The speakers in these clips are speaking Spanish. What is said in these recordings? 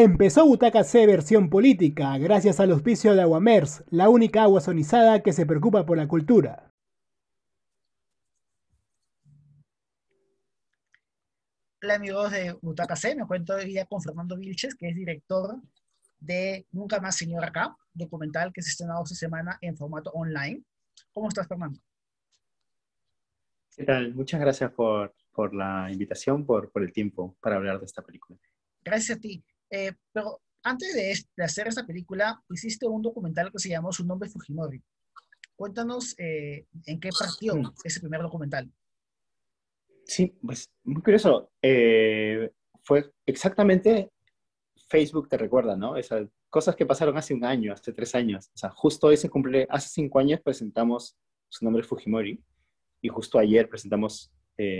Empezó Butaca C versión política, gracias al auspicio de Aguamers, la única agua sonizada que se preocupa por la cultura. Hola amigos de Butaca C, me cuento hoy día con Fernando Vilches, que es director de Nunca Más Señor Acá, documental que se estrenado esta semana en formato online. ¿Cómo estás, Fernando? ¿Qué tal? Muchas gracias por, por la invitación, por, por el tiempo para hablar de esta película. Gracias a ti. Eh, pero antes de, hacer esta película, hiciste un documental que se llamó Su nombre Fujimori. Cuéntanos eh, en qué partió ese primer documental. Sí, pues muy curioso. Eh, fue exactamente Facebook te recuerda, ¿no? Esas cosas que pasaron hace un año, hace tres años. O sea, justo hoy se cumple, hace cinco años presentamos su nombre Fujimori y justo ayer presentamos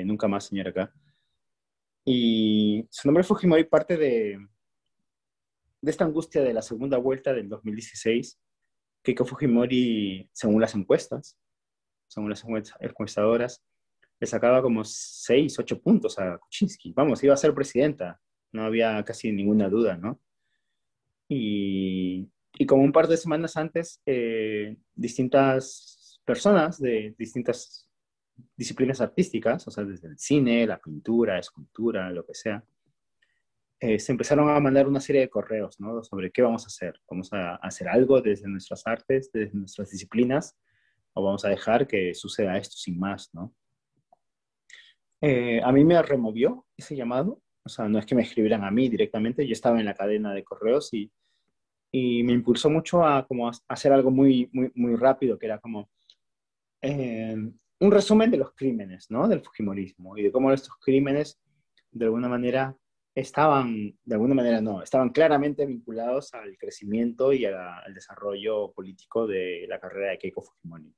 Nunca más, señor acá. Y su nombre Fujimori parte de, de esta angustia de la segunda vuelta del 2016, Keiko Fujimori, según las encuestas, según las encuestadoras, le sacaba como 6, 8 puntos a Kuczynski. Vamos, iba a ser presidenta, no había casi ninguna duda, ¿no? Y, y como un par de semanas antes, eh, distintas personas de distintas disciplinas artísticas, o sea, desde el cine, la pintura, escultura, lo que sea, eh, se empezaron a mandar una serie de correos ¿no? sobre qué vamos a hacer. ¿Vamos a hacer algo desde nuestras artes, desde nuestras disciplinas? ¿O vamos a dejar que suceda esto sin más? ¿no? Eh, a mí me removió ese llamado. O sea, no es que me escribieran a mí directamente, yo estaba en la cadena de correos y, y me impulsó mucho a, como, hacer algo muy, muy, muy rápido, que era como eh, un resumen de los crímenes ¿no? del Fujimorismo y de cómo estos crímenes, de alguna manera, estaban, de alguna manera no, estaban claramente vinculados al crecimiento y al desarrollo político de la carrera de Keiko Fujimori.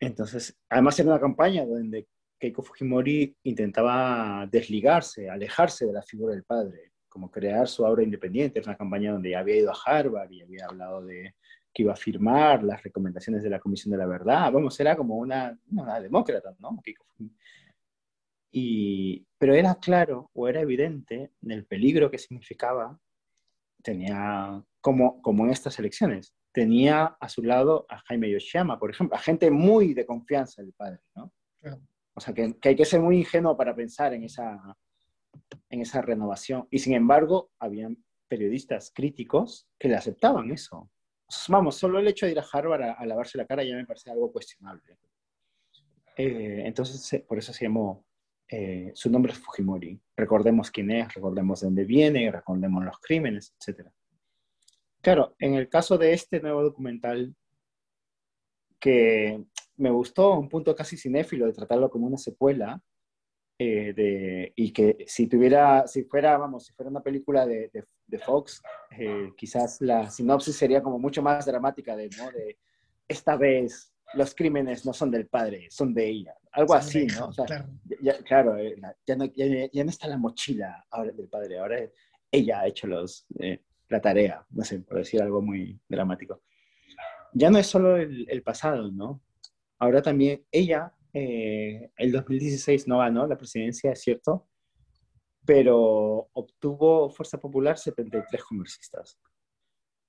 Entonces, además era una campaña donde Keiko Fujimori intentaba desligarse, alejarse de la figura del padre, como crear su obra independiente. Era una campaña donde ya había ido a Harvard y había hablado de que iba a firmar las recomendaciones de la Comisión de la Verdad. Vamos, era como una, una demócrata, ¿no? Y, pero era claro o era evidente el peligro que significaba, tenía, como, como en estas elecciones, tenía a su lado a Jaime Yoshiyama, por ejemplo, a gente muy de confianza del padre, ¿no? O sea, que, que, hay que ser muy ingenuo para pensar en esa, en esa renovación. Y sin embargo, habían periodistas críticos que le aceptaban eso. Vamos, solo el hecho de ir a Harvard a, lavarse la cara ya me parece algo cuestionable. Eh, entonces, por eso se llamó eh, su nombre es Fujimori. Recordemos quién es, recordemos de dónde viene, recordemos los crímenes, etc. Claro, en el caso de este nuevo documental, que me gustó, un punto casi cinéfilo de tratarlo como una secuela, eh, de, y que si tuviera, si fuera, vamos, si fuera una película de, de, Fox, eh, quizás la sinopsis sería como mucho más dramática de, ¿no? de esta vez los crímenes no son del padre, son de ella. Algo así, ¿no? claro, ya, claro eh, ya, no, ya, no, está la mochila ahora del padre, ahora ella ha hecho los, eh, la tarea, no sé, por decir algo muy dramático. Ya no es solo el, pasado, ¿no? Ahora también ella, eh, el 2016 no ganó la presidencia, es cierto, pero obtuvo Fuerza Popular 73 congresistas.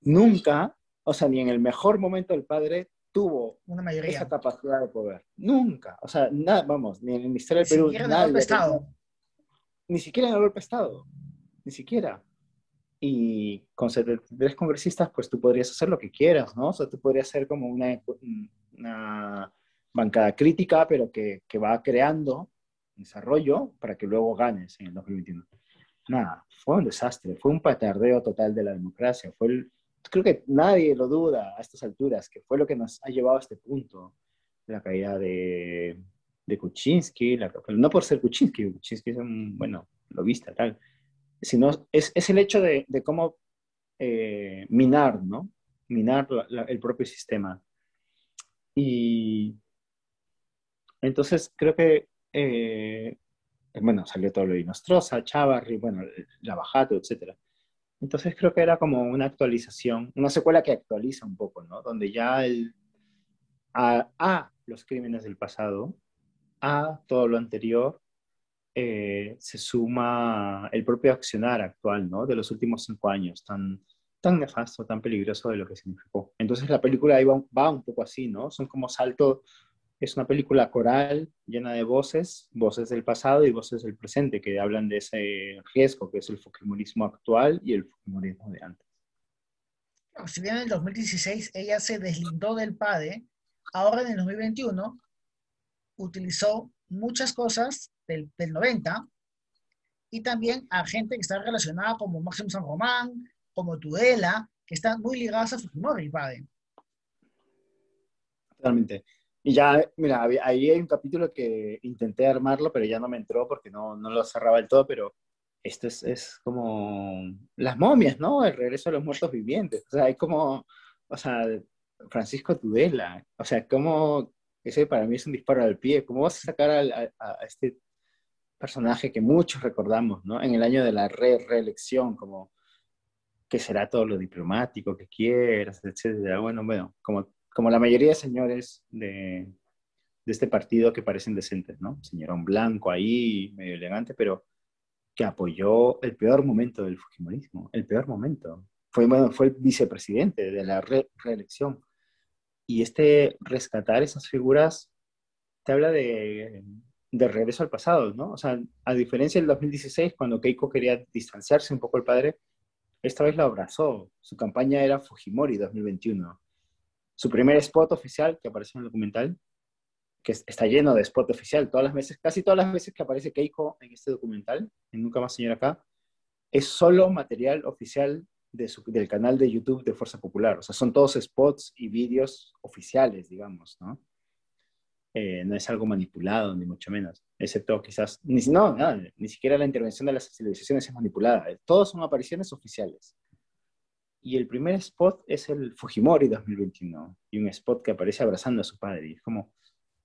Nunca, o sea, ni en el mejor momento del padre tuvo una mayoría. esa capacidad de poder. Nunca. O sea, nada, vamos, ni en el Ministerio del Perú. Ni siquiera en el golpe Estado. Ni siquiera en el golpe Estado. Ni siquiera. Y con 73 congresistas, pues tú podrías hacer lo que quieras, ¿no? O sea, tú podrías hacer como una, una bancada crítica, pero que, que va creando desarrollo para que luego ganes en el 2021. Nada, fue un desastre, fue un patardeo total de la democracia, fue el, creo que nadie lo duda a estas alturas, que fue lo que nos ha llevado a este punto, la caída de, de Kuczynski, no por ser Kuczynski, Kuczynski es un, bueno, lo vista, tal, sino es, es el hecho de, de cómo eh, minar, ¿no? Minar el propio sistema. Y entonces creo que, eh, bueno, salió todo lo de Nostroza, Chavarri, bueno, Lavajato, etcétera. Entonces creo que era como una actualización, una secuela que actualiza un poco, ¿no? Donde ya el, a, a los crímenes del pasado, a todo lo anterior, eh, se suma el propio accionar actual, ¿no? De los últimos cinco años, tan, tan nefasto, tan peligroso de lo que significó. Entonces la película va, va un poco así, ¿no? Son como saltos, es una película coral llena de voces, voces del pasado y voces del presente, que hablan de ese riesgo que es el fujimorismo actual y el fujimorismo de antes. Si bien en el 2016 ella se deslindó del PADE, ahora en el 2021 utilizó muchas cosas del, del 90 y también a gente que está relacionada como Máximo San Román, como Tudela, que están muy ligadas a Fujimori, padre. Totalmente. Y ya, mira, ahí hay un capítulo que intenté armarlo, pero ya no me entró porque no, no lo cerraba del todo, pero esto es, es, como las momias, ¿no? El regreso de los muertos vivientes. O sea, hay como, o sea, Francisco Tudela, o sea, como, ese para mí es un disparo al pie, ¿cómo vas a sacar a, a, este personaje que muchos recordamos, ¿no? En el año de la re reelección, como que será todo lo diplomático que quieras, etcétera. Bueno, bueno, como, como la mayoría de señores de, este partido que parecen decentes, ¿no? Señorón blanco ahí, medio elegante, pero que apoyó el peor momento del Fujimorismo, el peor momento. Fue, bueno, fue el vicepresidente de la reelección. Y este rescatar esas figuras te habla de, de regreso al pasado, ¿no? O sea, a diferencia del 2016, cuando Keiko quería distanciarse un poco del padre, esta vez lo abrazó. Su campaña era Fujimori 2021. Su primer spot oficial que apareció en el documental, que está lleno de spot oficial, todas las veces, casi todas las veces que aparece Keiko en este documental, en Nunca Más Señor Acá, es solo material oficial del canal de YouTube de Fuerza Popular. O sea, son todos spots y vídeos oficiales, digamos, ¿no? Eh, no es algo manipulado, ni mucho menos, excepto quizás, ni, no, ni siquiera la intervención de las civilizaciones es manipulada, todos son apariciones oficiales. Y el primer spot es el Fujimori 2021, y un spot que aparece abrazando a su padre, y es como,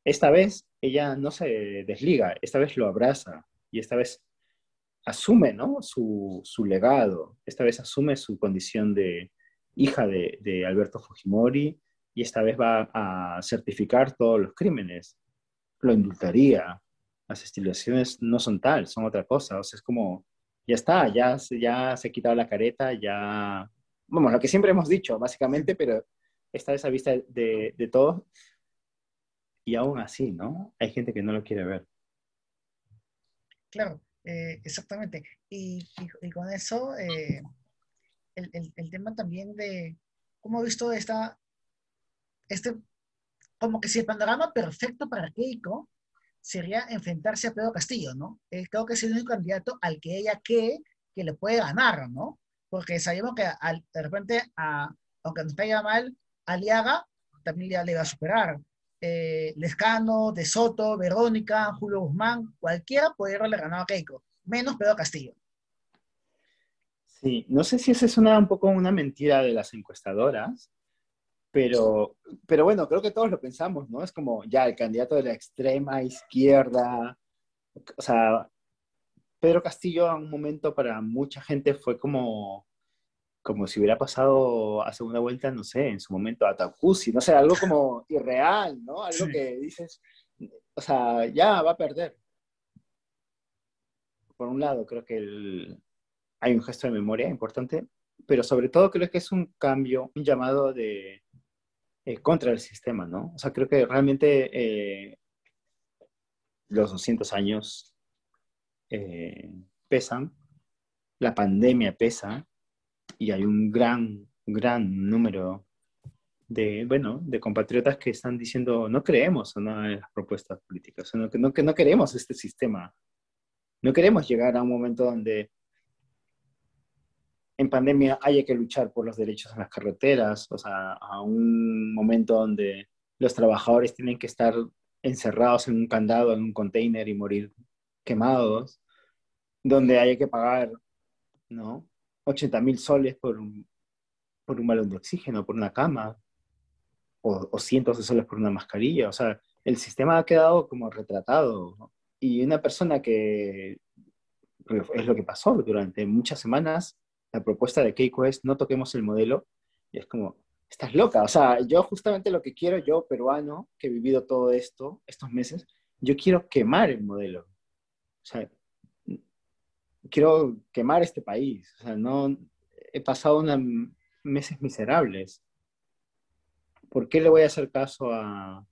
esta vez ella no se desliga, esta vez lo abraza, y esta vez asume ¿no? su, su legado, esta vez asume su condición de hija de, de Alberto Fujimori, y esta vez va a certificar todos los crímenes. Lo indultaría. Las estilaciones no son tal, son otra cosa. O sea, es como, ya está, ya, ya se ha quitado la careta, ya... Vamos, lo que siempre hemos dicho, básicamente, pero esta vez a vista de, de todos. Y aún así, ¿no? Hay gente que no lo quiere ver. Claro, eh, exactamente. Y, y, con eso, eh, el, el, el, tema también de cómo he visto esta, este, como que si el panorama perfecto para Keiko sería enfrentarse a Pedro Castillo, ¿no? Eh, creo que es el único candidato al que ella cree que le puede ganar, ¿no? Porque sabemos que al, de repente, a, aunque nos caiga mal, Aliaga también le va a superar. Eh, Lescano, De Soto, Verónica, Julio Guzmán, cualquiera puede haberle ganado a Keiko, menos Pedro Castillo. Sí, no sé si esa es una, un poco una mentira de las encuestadoras, pero, pero bueno, creo que todos lo pensamos, ¿no? Es como ya el candidato de la extrema izquierda. O sea, Pedro Castillo a un momento para mucha gente fue como, como si hubiera pasado a segunda vuelta, no sé, en su momento a Tacusi, no sé, algo como irreal, ¿no? Algo que dices, o sea, ya va a perder. Por un lado, creo que el, hay un gesto de memoria importante, pero sobre todo creo que es un cambio, un llamado de, eh, contra el sistema, ¿no? O sea, creo que realmente eh, los 200 años eh, pesan, la pandemia pesa y hay un gran, gran número de, bueno, de compatriotas que están diciendo no creemos en las propuestas políticas, no, que no, que no queremos este sistema, no queremos llegar a un momento donde en pandemia haya que luchar por los derechos en las carreteras, o sea, a un momento donde los trabajadores tienen que estar encerrados en un candado, en un container y morir quemados, donde haya que pagar, ¿no? 80 mil soles por un, por un balón de oxígeno, por una cama, o, o, cientos de soles por una mascarilla. O sea, el sistema ha quedado como retratado. ¿no? Y una persona que es lo que pasó durante muchas semanas, la propuesta de Keiko es no toquemos el modelo, y es como, estás loca, o sea, yo justamente lo que quiero, yo peruano, que he vivido todo esto, estos meses, yo quiero quemar el modelo. O sea, quiero quemar este país. O sea, no, he pasado meses miserables. ¿Por qué le voy a hacer caso a,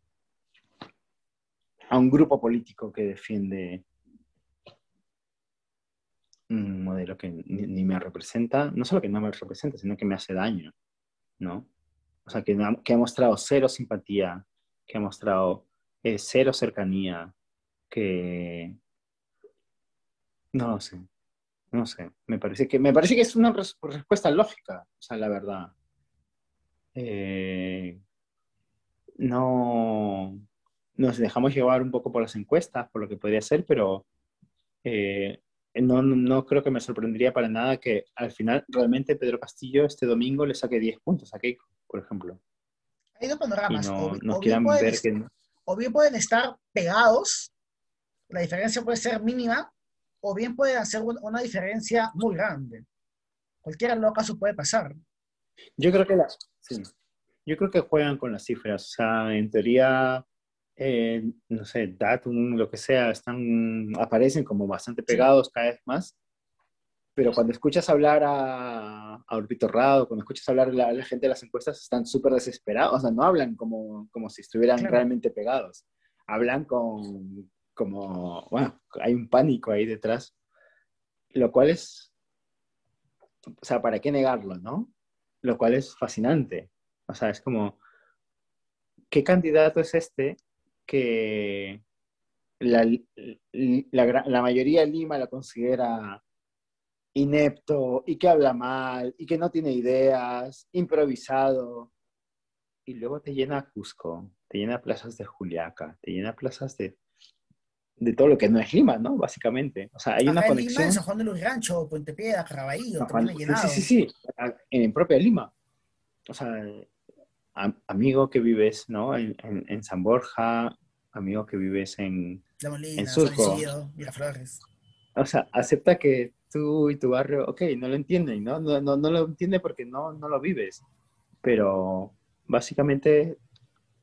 a un grupo político que defiende un modelo que ni, me representa, no solo que no me representa, sino que me hace daño, ¿no? O sea, que, que ha mostrado cero simpatía, que ha mostrado eh, cero cercanía, que... No lo sé, no sé, me parece que, me parece que es una respuesta lógica, o sea, la verdad. Eh, no nos dejamos llevar un poco por las encuestas, por lo que podría ser, pero eh, no, no, creo que me sorprendería para nada que al final realmente Pedro Castillo este domingo le saque 10 puntos a Keiko, por ejemplo. Hay dos panoramas. o, bien pueden, o bien pueden estar pegados, la diferencia puede ser mínima, o bien puede hacer una diferencia muy grande. Cualquiera de los casos puede pasar. Yo creo que las, sí. Yo creo que juegan con las cifras. O sea, en teoría, eh, no sé, Datum, lo que sea, están, aparecen como bastante pegados cada vez más. Pero cuando escuchas hablar a, a Urbito Rado, cuando escuchas hablar a la, gente de las encuestas, están súper desesperados. O sea, no hablan como, como si estuvieran realmente pegados. Hablan con, como, bueno, hay un pánico ahí detrás. Lo cual es, o sea, ¿para qué negarlo, no? Lo cual es fascinante. O sea, es como, ¿qué candidato es este que la, la, mayoría de Lima lo considera inepto y que habla mal y que no tiene ideas, improvisado? Y luego te llena Cusco, te llena plazas de Juliaca, te llena plazas de, de todo lo que no es Lima, ¿no? Básicamente. O sea, hay una conexión. Lima, en San Juan de los Ranchos, Puente Piedra, Caraballo, Sí, sí, sí, en propia Lima. O sea, amigo que vives ¿no? en, en, San Borja, amigo que vives en, La Molina, en Surco. Miraflores. O sea, acepta que tú y tu barrio, ok, no lo entienden, ¿no? No, no, no lo entiende porque no, no lo vives. Pero básicamente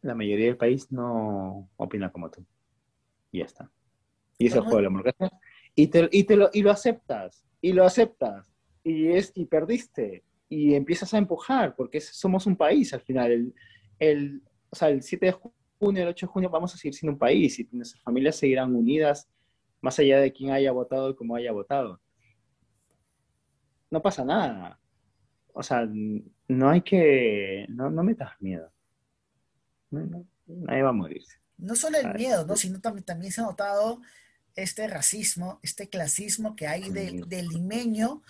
la mayoría del país no opina como tú. Y ya está. Y eso es el juego de la hamburguesa. Y, te, y, te lo, y lo aceptas, y lo aceptas, y, es, y perdiste y empiezas a empujar, porque somos un país al final. El, el, o sea, el 7 de junio, el 8 de junio vamos a seguir siendo un país y nuestras familias seguirán unidas más allá de quién haya votado y cómo haya votado. No pasa nada. O sea, no hay que... No, no metas miedo. nadie va a morirse. No solo el miedo, ¿no? sino también, también se ha notado este racismo, este clasismo que hay del limeño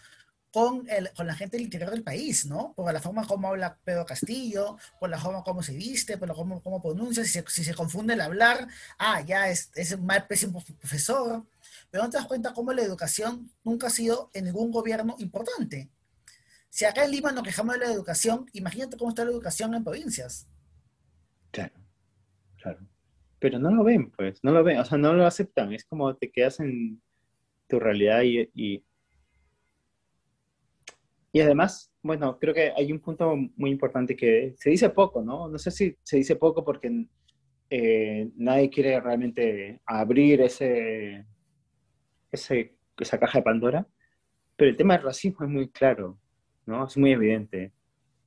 con, el, con la gente del interior del país, ¿no? Por la forma como habla Pedro Castillo, por la forma como se viste, por la forma como pronuncia, si se, si se confunde el hablar, ah, ya es, es un mal, pésimo profesor, pero no te das cuenta cómo la educación nunca ha sido en ningún gobierno importante. Si acá en Lima nos quejamos de la educación, imagínate cómo está la educación en provincias. Claro, claro. Pero no lo ven, pues, no lo ven, o sea, no lo aceptan, es como te quedas en tu realidad y y además, bueno, creo que hay un punto muy importante que se dice poco, ¿no? No sé si se dice poco porque eh, nadie quiere realmente abrir ese, ese, esa caja de Pandora, pero el tema del racismo es muy claro, ¿no? Es muy evidente.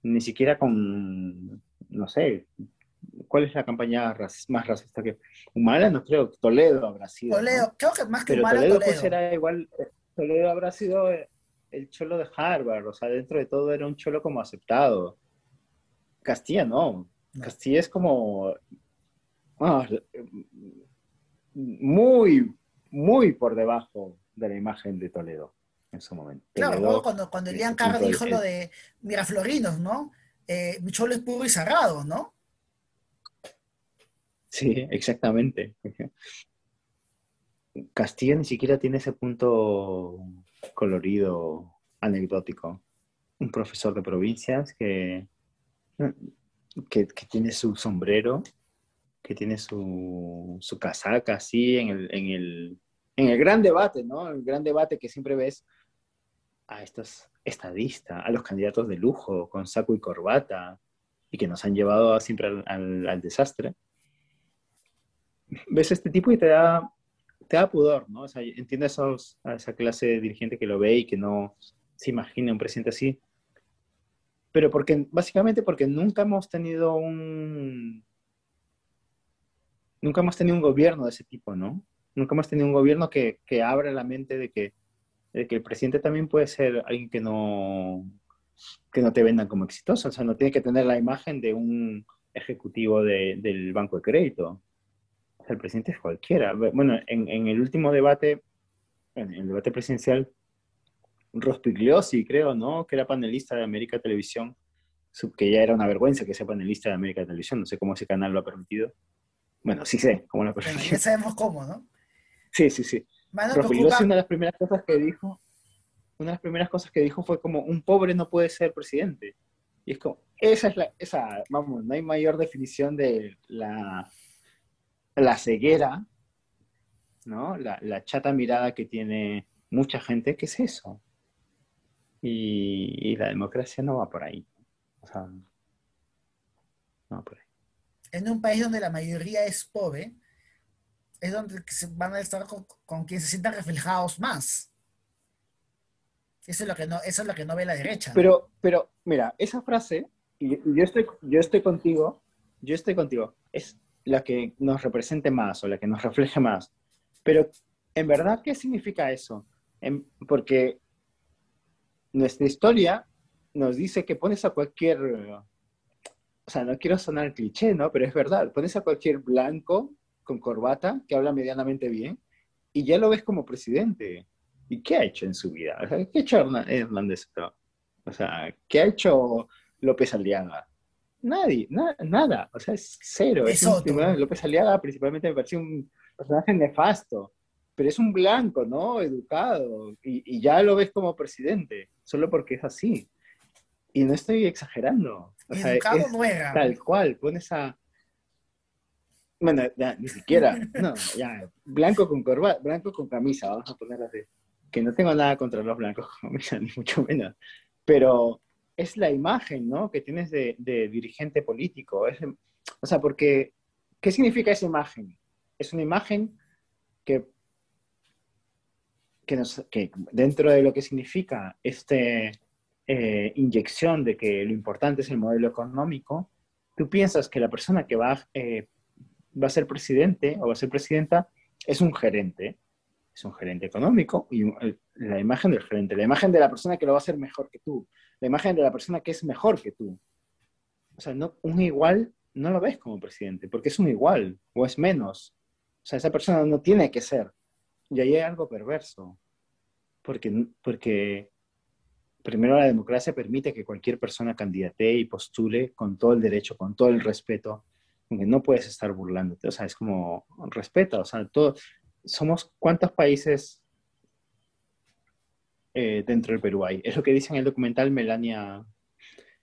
Ni siquiera con, no sé, ¿cuál es la campaña más racista que Humala? No creo, Toledo habrá sido. Toledo, creo que más que pero Humala, Toledo, Pues era igual, Toledo habrá sido eh, el cholo de Harvard, o sea, dentro de todo era un cholo como aceptado. Castilla no. Castilla es como muy, muy por debajo de la imagen de Toledo en su momento. Claro, cuando, cuando Elian Carr dijo lo de Miraflorinos, ¿no? Eh, mi cholo es puro y cerrado, ¿no? Sí, exactamente. Castilla ni siquiera tiene ese punto colorido, anecdótico. Un profesor de provincias que, que, tiene su sombrero, que tiene su, su casaca así en el, en, el, en el gran debate, ¿no? El gran debate que siempre ves a estos estadistas, a los candidatos de lujo con saco y corbata y que nos han llevado siempre al, al desastre. Ves este tipo y te da te da pudor, ¿no? O sea, entiendo esos, a esa clase de dirigente que lo ve y que no se imagina un presidente así. Pero porque, básicamente porque nunca hemos tenido un... Nunca hemos tenido un gobierno de ese tipo, ¿no? Nunca hemos tenido un gobierno que, que abra la mente de que, de que el presidente también puede ser alguien que no, que no te vendan como exitoso. O sea, no tiene que tener la imagen de un ejecutivo de, del banco de crédito. El presidente es cualquiera. Bueno, en, en el último debate, en el debate presidencial, Rospigliosi, creo, ¿no? Que era panelista de América Televisión, que ya era una vergüenza que sea panelista de América Televisión. No sé cómo ese canal lo ha permitido. Bueno, sí sé cómo lo ha permitido. ya sabemos cómo, ¿no? Sí, sí, sí. Rospigliosi, una de las primeras cosas que dijo una de las primeras cosas que dijo fue como, un pobre no puede ser presidente. Y es como, esa es la, esa, vamos, no hay mayor definición de la, la ceguera, ¿no? La, la chata mirada que tiene mucha gente, que es eso. Y, y, la democracia no va por ahí. O sea, no va por ahí. En un país donde la mayoría es pobre, es donde van a estar con, con quien se sientan reflejados más. Eso es lo que no, eso es lo que no ve la derecha. Pero, pero, mira, esa frase, y yo estoy, yo estoy contigo, yo estoy contigo, es la que nos represente más o la que nos refleje más. Pero, en verdad, ¿qué significa eso? porque nuestra historia nos dice que pones a cualquier, o sea, no quiero sonar cliché, ¿no? Pero es verdad, pones a cualquier blanco con corbata que habla medianamente bien y ya lo ves como presidente. ¿Y qué ha hecho en su vida? ¿Qué ha hecho Hernández? O sea, ¿qué ha hecho López Aliaga? Nadie, nada, o sea, es cero. Es López Aliaga principalmente me pareció un personaje nefasto, pero es un blanco, ¿no? Educado, y, ya lo ves como presidente, solo porque es así. Y no estoy exagerando. O sea, Educado no era. Tal cual, pones a... Bueno, ni siquiera, no, ya, blanco con corbata, blanco con camisa, vamos a poner así que no tengo nada contra los blancos, ni mucho menos, pero es la imagen, ¿no? Que tienes de, dirigente político. o sea, porque, ¿qué significa esa imagen? Es una imagen que, que, dentro de lo que significa esta eh, inyección de que lo importante es el modelo económico, tú piensas que la persona que va, eh, va a ser presidente o va a ser presidenta es un gerente, es un gerente económico y la imagen del gerente, la imagen de la persona que lo va a hacer mejor que tú, la imagen de la persona que es mejor que tú. O sea, no, un igual no lo ves como presidente, porque es un igual o es menos. O sea, esa persona no tiene que ser. Y ahí hay algo perverso, porque, porque primero la democracia permite que cualquier persona candidate y postule con todo el derecho, con todo el respeto, aunque no puedes estar burlándote, o sea, es como respeta, o sea, todo, somos cuántos países eh, dentro del Perú hay. Es lo que dice en el documental Melania,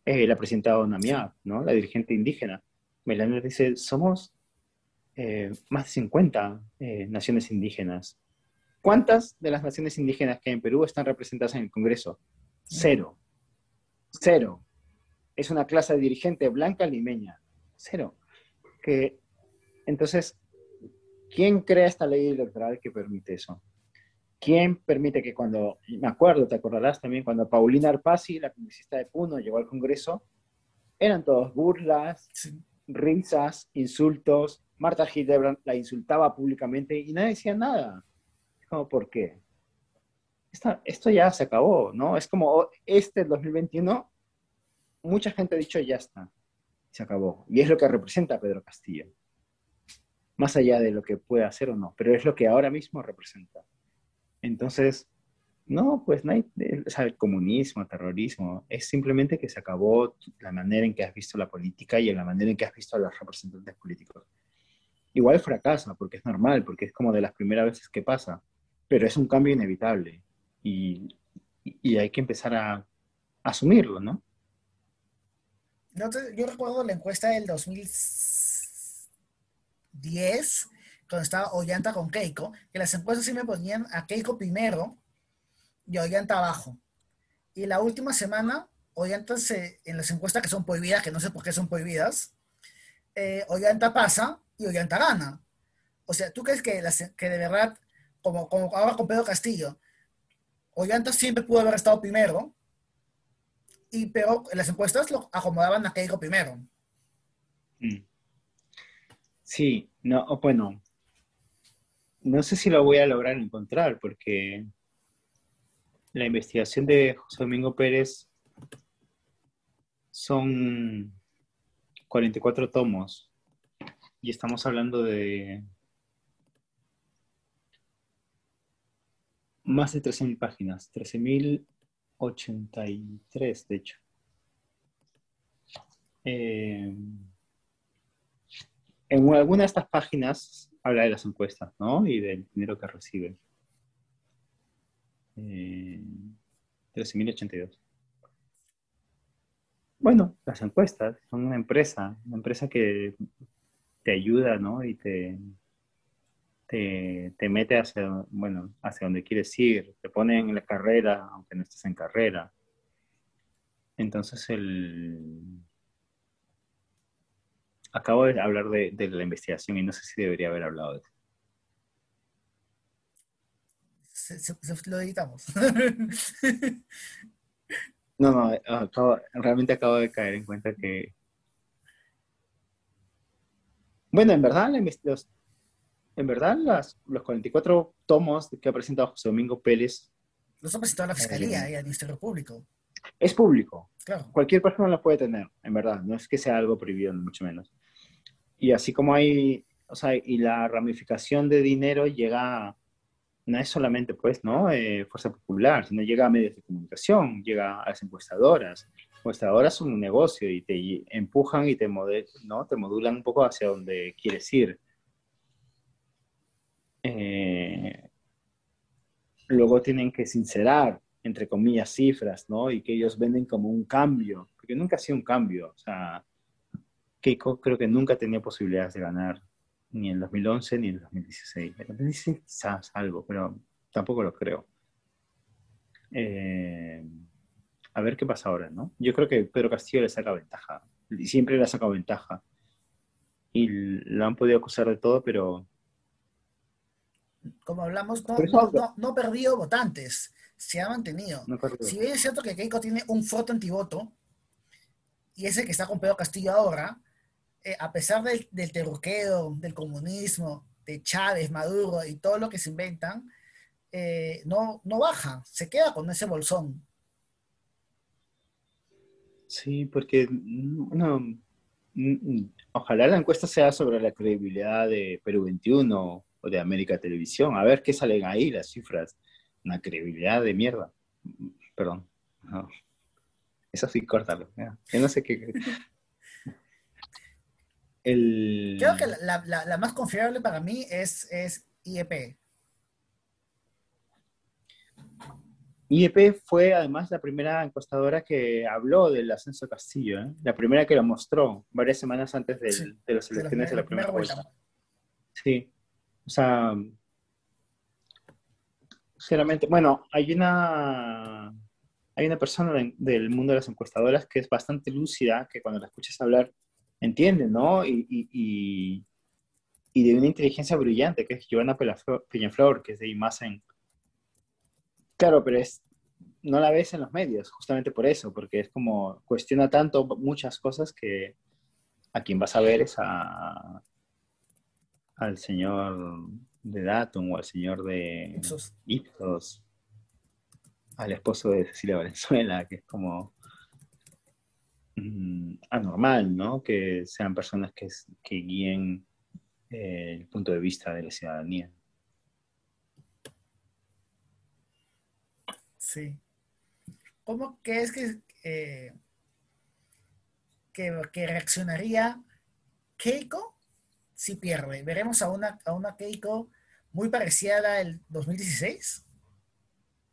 eh, la presidenta Donamiá, ¿no? la dirigente indígena. Melania dice, somos eh, más de 50 naciones indígenas. ¿Cuántas de las naciones indígenas que hay en Perú están representadas en el Congreso? Cero. Cero. Es una clase dirigente blanca limeña. Cero. Que, entonces, ¿Quién crea esta ley electoral que permite eso? ¿Quién permite que cuando, me acuerdo, te acordarás también, cuando Paulina Arpasi, la congresista de Puno, llegó al Congreso, eran todos burlas, risas, insultos. Marta Hildebrand la insultaba públicamente y nadie decía nada. Como, ¿por qué? esto ya se acabó, ¿no? Es como, oh, este 2021, mucha gente ha dicho, ya está, se acabó. Y es lo que representa Pedro Castillo más allá de lo que pueda hacer o no, pero es lo que ahora mismo representa. Entonces, no, pues no hay, o sea, el comunismo, terrorismo, es simplemente que se acabó la manera en que has visto la política y en la manera en que has visto a los representantes políticos. Igual fracasa, porque es normal, porque es como de las primeras veces que pasa, pero es un cambio inevitable y, hay que empezar a, asumirlo, ¿no? Yo recuerdo la encuesta del 2000 10, cuando estaba Ollanta con Keiko, que las encuestas sí me ponían a Keiko primero y Ollanta abajo. Y la última semana, Ollanta se, en las encuestas que son prohibidas, que no sé por qué son prohibidas, eh, Ollanta pasa y Ollanta gana. O sea, ¿tú crees que, que de verdad como, como ahora con Pedro Castillo. Ollanta siempre pudo haber estado primero, y, pero las encuestas lo acomodaban a Keiko primero. Mm. Sí, no, bueno, no sé si lo voy a lograr encontrar porque la investigación de José Domingo Pérez son 44 tomos y estamos hablando de más de 13.000 páginas, 13.083 de hecho. Eh, en alguna de estas páginas habla de las encuestas, ¿no? Y del dinero que recibe. Eh, 13.082. Bueno, las encuestas son una empresa, una empresa que te ayuda, ¿no? Y te, te, mete hacia, bueno, hacia donde quieres ir, te pone en la carrera, aunque no estés en carrera. Entonces, el... acabo de hablar de, de la investigación y no sé si debería haber hablado de eso. lo editamos. no, no, realmente acabo de caer en cuenta que... Bueno, en verdad, los, en verdad las, los 44 tomos que ha presentado José Domingo Pérez... Los ha presentado la Fiscalía y al Ministerio Público. Es público. Claro. Cualquier persona lo puede tener, en verdad. No es que sea algo prohibido, ni mucho menos. Y así como hay, o sea, y la ramificación de dinero llega no es solamente, pues, ¿no? Eh, fuerza popular, sino llega a medios de comunicación, llega a las encuestadoras. Encuestadoras son un negocio y te empujan y te, ¿no? te modulan un poco hacia donde quieres ir. Eh, luego tienen que sincerar, entre comillas, cifras, ¿no? Y que ellos venden como un cambio, porque nunca ha sido un cambio. O sea, Keiko creo que nunca tenía posibilidades de ganar ni en 2011 ni en 2016. En 2016 quizás algo, pero tampoco lo creo. Eh, a ver qué pasa ahora, ¿no? Yo creo que Pedro Castillo le saca ventaja, y siempre le ha sacado ventaja. Y lo han podido acusar de todo, pero... Como hablamos, no, perdió votantes, se ha mantenido. si bien es cierto que Keiko tiene un voto antivoto, y ese que está con Pedro Castillo ahora, eh, a pesar del, del terruqueo, del comunismo, de Chávez, Maduro y todo lo que se inventan, eh, no, no baja, se queda con ese bolsón. Sí, porque bueno, ojalá la encuesta sea sobre la credibilidad de Perú 21 o de América Televisión. A ver qué salen ahí las cifras. Una credibilidad de mierda. Perdón. Eso sí, córtalo. Yo no sé qué. Creo que la, más confiable para mí es, es IEP. IEP fue además la primera encuestadora que habló del ascenso de Castillo, ¿eh? la primera que lo mostró varias semanas antes de las elecciones de la, primera, vuelta. Sí, o sea, sinceramente, bueno, hay una, hay una persona del mundo de las encuestadoras que es bastante lúcida, que cuando la escuchas hablar entienden, ¿no? Y, y, y, de una inteligencia brillante, que es Giovanna Peñaflor, que es de Imagen. Claro, pero es, no la ves en los medios, justamente por eso, porque es como, cuestiona tanto muchas cosas que a quien vas a ver es a, al señor de Datum o al señor de Ipsos, al esposo de Cecilia Valenzuela, que es como anormal, ¿no? Que sean personas que, que guíen eh, el punto de vista de la ciudadanía. Sí. ¿Cómo crees que, eh, que, reaccionaría Keiko si pierde? ¿Veremos a una, a una Keiko muy parecida al 2016?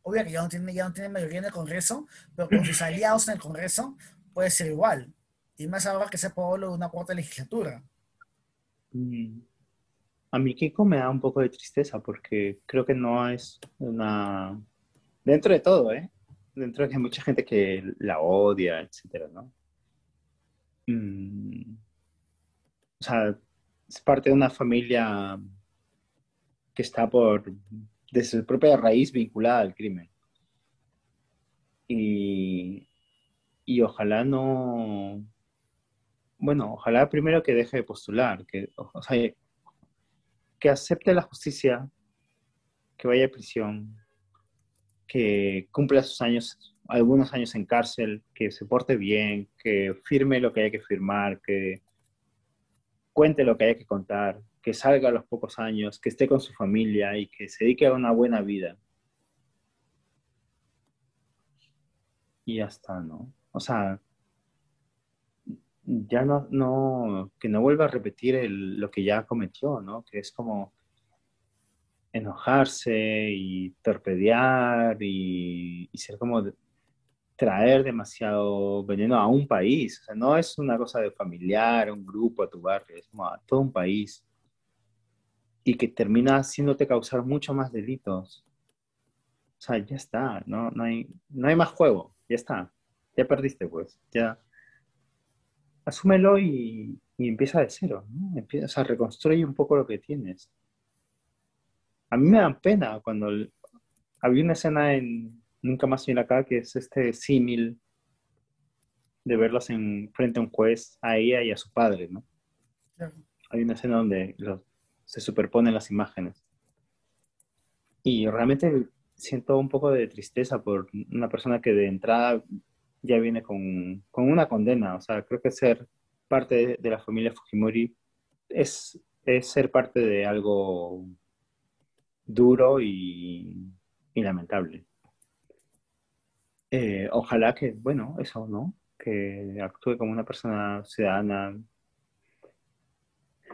Obvio que ya no, tiene, ya no tiene mayoría en el Congreso, pero con sus aliados en el Congreso puede ser igual. Y más ahora que sea Pablo de una cuarta legislatura. Mm. A mí Kiko me da un poco de tristeza porque creo que no es una... Dentro de todo, ¿eh? Dentro de que hay mucha gente que la odia, etcétera, ¿no? Mm. O sea, es parte de una familia que está por desde su propia raíz vinculada al crimen. Y, y ojalá no, bueno, ojalá primero que deje de postular, que, o que acepte la justicia, que vaya a prisión, que cumpla sus años, algunos años en cárcel, que se porte bien, que firme lo que haya que firmar, que cuente lo que haya que contar, que salga a los pocos años, que esté con su familia y que se dedique a una buena vida. Y ya está, ¿no? O sea, ya no, que no vuelva a repetir lo que ya cometió, ¿no? Que es como enojarse y torpedear y, y ser como traer demasiado veneno a un país. O sea, no es una cosa de familiar, un grupo, a tu barrio, es como a todo un país. Y que termina haciéndote causar mucho más delitos. O sea, ya está, no, no, hay, no hay más juego, ya está. Ya perdiste, pues. Ya. Asúmelo y, y empieza de cero, ¿no? Empieza, o sea, reconstruye un poco lo que tienes. A mí me da pena cuando había una escena en Nunca más ir acá, que es este símil de verlos en, frente a un juez, a ella y a su padre, ¿no? Hay una escena donde se superponen las imágenes. Y realmente siento un poco de tristeza por una persona que de entrada ya viene con, con una condena. O sea, creo que ser parte de, la familia Fujimori es, es, ser parte de algo duro y, y lamentable. Eh, ojalá que, bueno, eso, ¿no? Que actúe como una persona ciudadana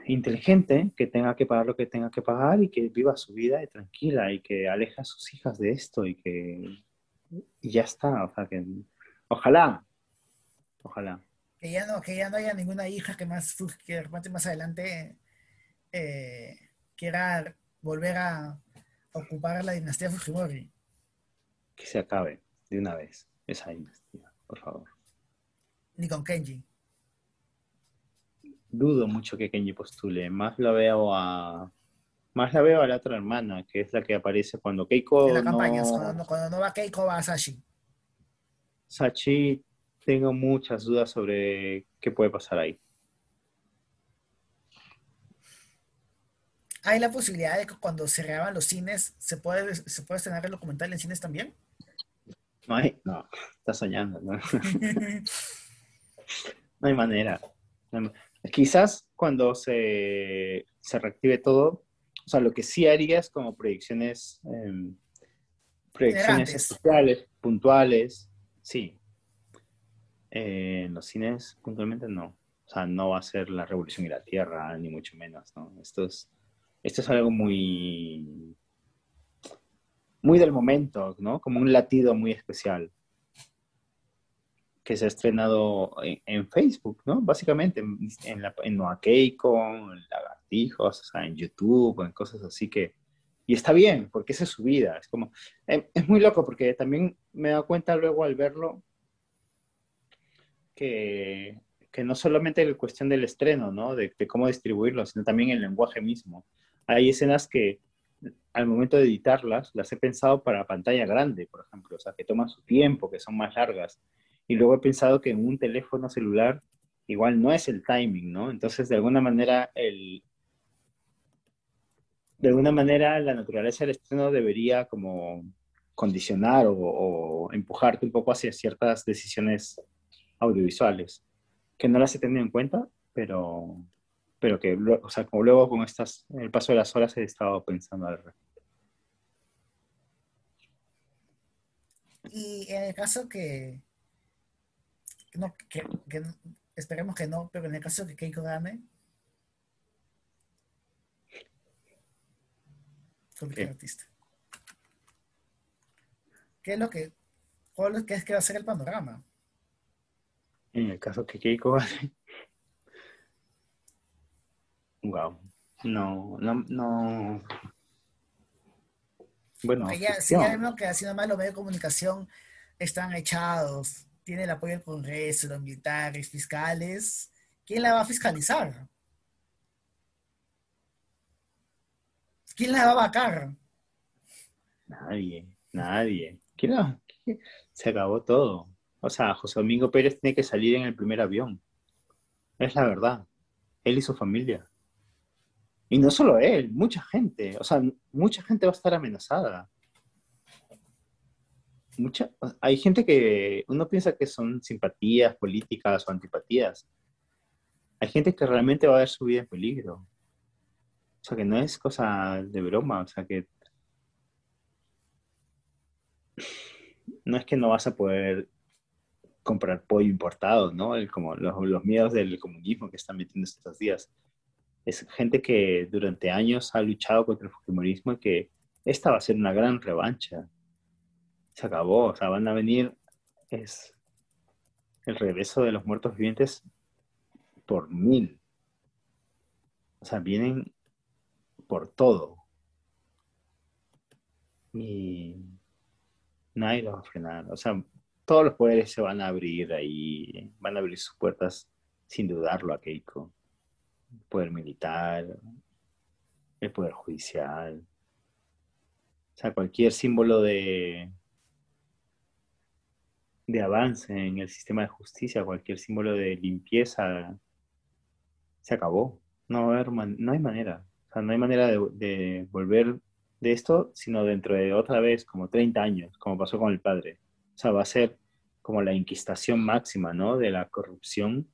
inteligente, que tenga que pagar lo que tenga que pagar y que viva su vida tranquila y que aleje a sus hijas de esto y que ya está. O sea, que ojalá, ojalá. Que ya no, que ya no haya ninguna hija que más que de repente más adelante eh, quiera volver a ocupar la dinastía Fujimori. Que se acabe de una vez esa dinastía, por favor. Ni con Kenji. Dudo mucho que Kenji postule. Más la veo a. Más la veo a la otra hermana, que es la que aparece cuando Keiko. En la campaña, cuando, cuando, no va Keiko, va Sachi. Sachi, tengo muchas dudas sobre qué puede pasar ahí. ¿Hay la posibilidad de que cuando se reaban los cines se puede, se puede estrenar el documental en cines también? No hay, no, está soñando, ¿no? no hay manera. Quizás cuando se, se, reactive todo, o sea, lo que sí haría es como proyecciones, eh, proyecciones especiales, puntuales, sí. Eh, en los cines, puntualmente, no. O sea, no va a ser la revolución y la tierra, ni mucho menos, ¿no? Esto es, esto es algo muy muy del momento, ¿no? Como un latido muy especial que se ha estrenado en, Facebook, ¿no? Básicamente en, en, la, en en Lagartijos, o sea, en YouTube, en cosas así que... Y está bien, porque esa es su vida. Es como... Em, es muy loco porque también me he dado cuenta luego al verlo que, que no solamente la cuestión del estreno, ¿no? De, de cómo distribuirlo, sino también el lenguaje mismo. Hay escenas que al momento de editarlas, las he pensado para pantalla grande, por ejemplo, o sea, que toman su tiempo, que son más largas. Y luego he pensado que en un teléfono celular igual no es el timing, ¿no? Entonces, de alguna manera, el, de alguna manera la naturaleza del estreno debería como condicionar o, o, empujarte un poco hacia ciertas decisiones audiovisuales, que no las he tenido en cuenta, pero, pero que, o sea, como luego con estas, el paso de las horas he estado pensando al respecto. Y en el caso que, no, que, que, esperemos que no, pero en el caso que Keiko gane, ¿Qué? artista. ¿Qué es lo que, cuál es que va a ser el panorama? En el caso que Keiko gane, Wow. No, no, no. Bueno, ya, si ya vemos que así nomás los medios de comunicación están echados, tiene el apoyo del Congreso, los militares, fiscales, ¿quién la va a fiscalizar? ¿Quién la va a vacar? Nadie, nadie. Se acabó todo. O sea, José Domingo Pérez tiene que salir en el primer avión. Es la verdad. Él y su familia. Y no solo él, mucha gente. O sea, mucha gente va a estar amenazada. Mucha, hay gente que uno piensa que son simpatías políticas o antipatías. Hay gente que realmente va a ver su vida en peligro. O sea, que no es cosa de broma. O sea, que no es que no vas a poder comprar pollo importado, ¿no? como los, miedos del comunismo que están metiendo estos días. Es gente que durante años ha luchado contra el fujimorismo y que esta va a ser una gran revancha. Se acabó, o sea, van a venir, es el regreso de los muertos vivientes por mil. O sea, vienen por todo. Y nadie los va a frenar. O sea, todos los poderes se van a abrir ahí, van a abrir sus puertas sin dudarlo a Keiko. El poder militar, el poder judicial. O sea, cualquier símbolo de, de avance en el sistema de justicia, cualquier símbolo de limpieza, se acabó. No, no hay manera. O sea, no hay manera de, de volver de esto, sino dentro de otra vez como 30 años, como pasó con el padre. O sea, va a ser como la inquistación máxima, ¿no? De la corrupción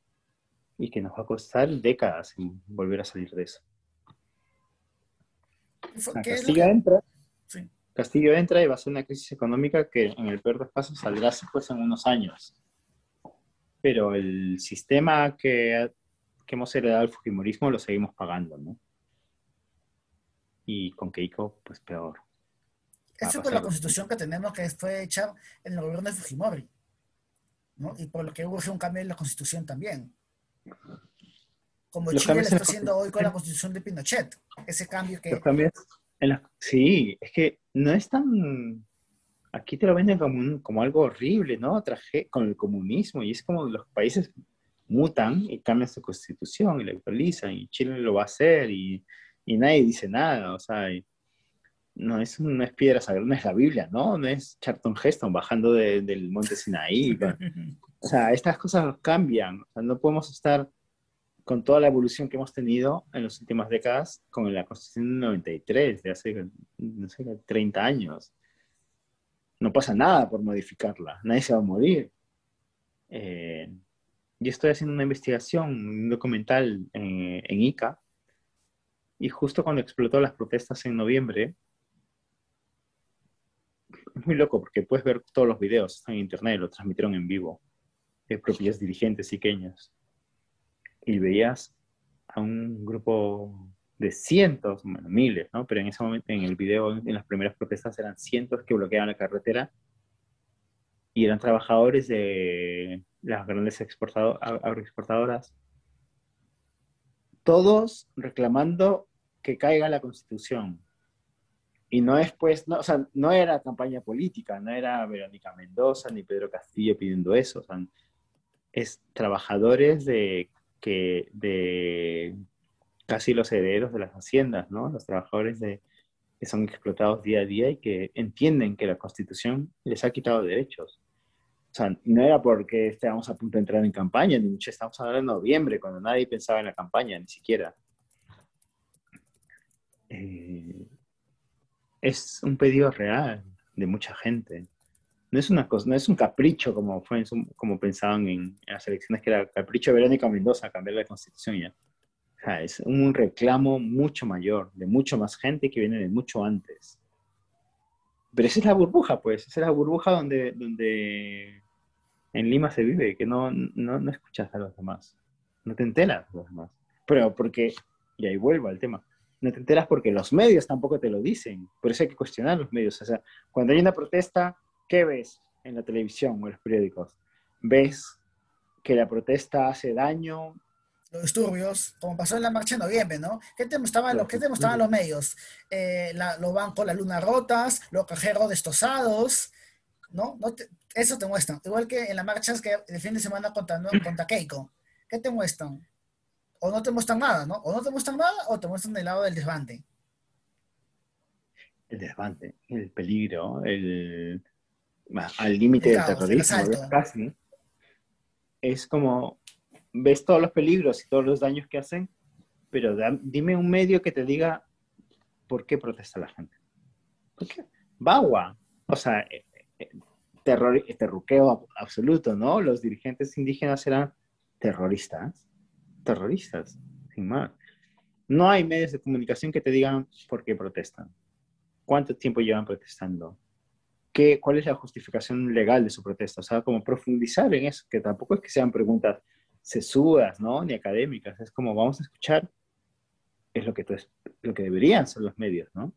y que nos va a costar décadas en volver a salir de eso. Castillo entra, Castillo entra y va a ser una crisis económica que en el peor de los casos saldrá después en unos años. Pero el sistema que, que hemos heredado del Fujimorismo lo seguimos pagando, ¿no? Y con Keiko, pues peor. Eso por la constitución que tenemos que fue hecha en el gobierno de Fujimori, ¿no? Y por lo que hubo un cambio en la constitución también. Como Chile lo está haciendo hoy con la constitución de Pinochet. Ese cambio que... Sí, es que no es tan... Aquí te lo venden como, como algo horrible, ¿no? Traje con el comunismo y es como los países mutan y cambian su constitución y la actualizan y Chile lo va a hacer y y nadie dice nada, o sea, no es, no es piedra sagrada, no es la Biblia, ¿no? No es Charlton Heston bajando del monte Sinaí. o sea, estas cosas cambian, o sea, no podemos estar con toda la evolución que hemos tenido en las últimas décadas con la Constitución del 93, de hace, no sé, 30 años. No pasa nada por modificarla, nadie se va a morir. Eh, yo estoy haciendo una investigación, un documental en, en ICA, y justo cuando explotó las protestas en noviembre, es muy loco porque puedes ver todos los videos, están en internet, lo transmitieron en vivo, de propios dirigentes iqueños. Y veías a un grupo de cientos, bueno, miles, ¿no? Pero en ese momento, en el video, en las primeras protestas, eran cientos que bloqueaban la carretera y eran trabajadores de las grandes agroexportadoras todos reclamando que caiga la constitución. Y no es pues, no, o sea, no era campaña política, no era Verónica Mendoza ni Pedro Castillo pidiendo eso, es trabajadores de, que, de casi los herederos de las haciendas, ¿no? Los trabajadores de, que son explotados día a día y que entienden que la constitución les ha quitado derechos. Sea, no era porque estábamos a punto de entrar en campaña, ni mucho, estamos hablando de noviembre, cuando nadie pensaba en la campaña, ni siquiera. Eh, es un pedido real de mucha gente. No es una cosa, no es un capricho como fue como pensaban en, las elecciones que era capricho de Verónica Mendoza cambiar la constitución ya. Es un reclamo mucho mayor, de mucho más gente que viene de mucho antes. Pero esa es la burbuja, pues, esa es la burbuja donde, donde en Lima se vive, que no, no, no escuchas a los demás, no te enteras de los demás. Pero porque, y ahí vuelvo al tema, no te enteras porque los medios tampoco te lo dicen, por eso hay que cuestionar los medios. O sea, cuando hay una protesta, ¿qué ves en la televisión o en los periódicos? ¿Ves que la protesta hace daño? Los disturbios, como pasó en la marcha de noviembre, ¿no? ¿Qué te mostraban, los, ¿qué te mostraban los medios? Eh, los bancos, las lunas rotas, los cajeros destrozados, ¿no? no te, eso te muestran. Igual que en las marchas que el fin de semana contra, contra Keiko. ¿Qué te muestran? O no te muestran nada, ¿no? O no te muestran nada o te muestran el lado del desbande. el desbande, el peligro, el al límite del terrorismo, casi. Es como ves todos los peligros y todos los daños que hacen, pero dime un medio que te diga por qué protesta la gente. ¿Por qué? Bagua. O sea, eh, eh, terror, terruqueo absoluto, ¿no? Los dirigentes indígenas eran terroristas. Terroristas, sin más. No hay medios de comunicación que te digan por qué protestan. ¿Cuánto tiempo llevan protestando? ¿Qué, ¿Cuál es la justificación legal de su protesta? O sea, como profundizar en eso, que tampoco es que sean preguntas sesudas, ¿no? Ni académicas. Es como vamos a escuchar, es lo que, lo que deberían ser los medios, ¿no?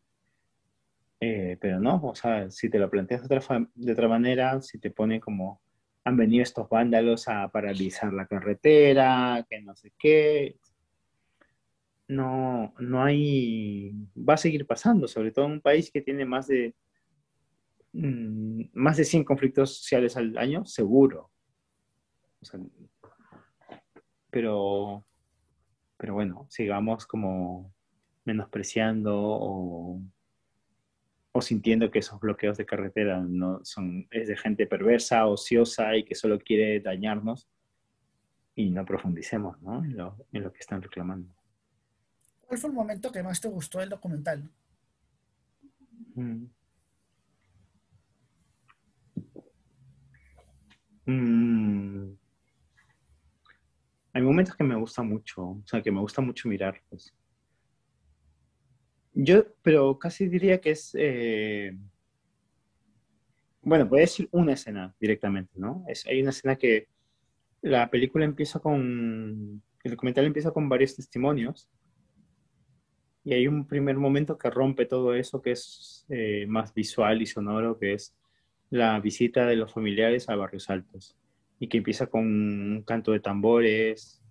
Eh, pero no, o sea, si te lo planteas de otra, de otra manera, si te pone como han venido estos vándalos a paralizar la carretera, que no sé qué, no, no hay, va a seguir pasando, sobre todo en un país que tiene más de, mm, más de 100 conflictos sociales al año, seguro. pero, pero bueno, sigamos como menospreciando o, o, sintiendo que esos bloqueos de carretera no son, es de gente perversa, ociosa y que solo quiere dañarnos y no profundicemos en lo que están reclamando. ¿Cuál fue el momento que más te gustó del documental? Mm. Mm. Hay momentos que me gusta mucho, o sea, que me gusta mucho mirar. Pues. Yo, pero casi diría que es, eh, bueno, puede decir una escena directamente, ¿no? Es, hay una escena que la película empieza con, el documental empieza con varios testimonios y hay un primer momento que rompe todo eso que es eh, más visual y sonoro, que es la visita de los familiares a Barrios Altos. Y que empieza con un canto de tambores,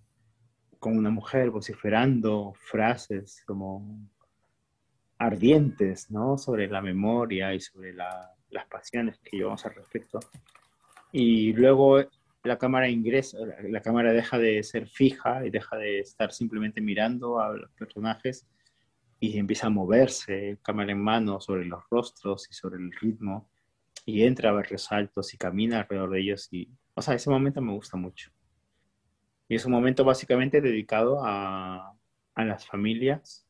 con una mujer vociferando frases como ardientes, ¿no? Sobre la memoria y sobre las pasiones que llevamos al respecto. Y luego la cámara ingresa, la cámara deja de ser fija y deja de estar simplemente mirando a los personajes y empieza a moverse, cámara en mano, sobre los rostros y sobre el ritmo, y entra a ver resaltos y camina alrededor de ellos. Y, o sea, ese momento me gusta mucho. Y es un momento básicamente dedicado a, a las familias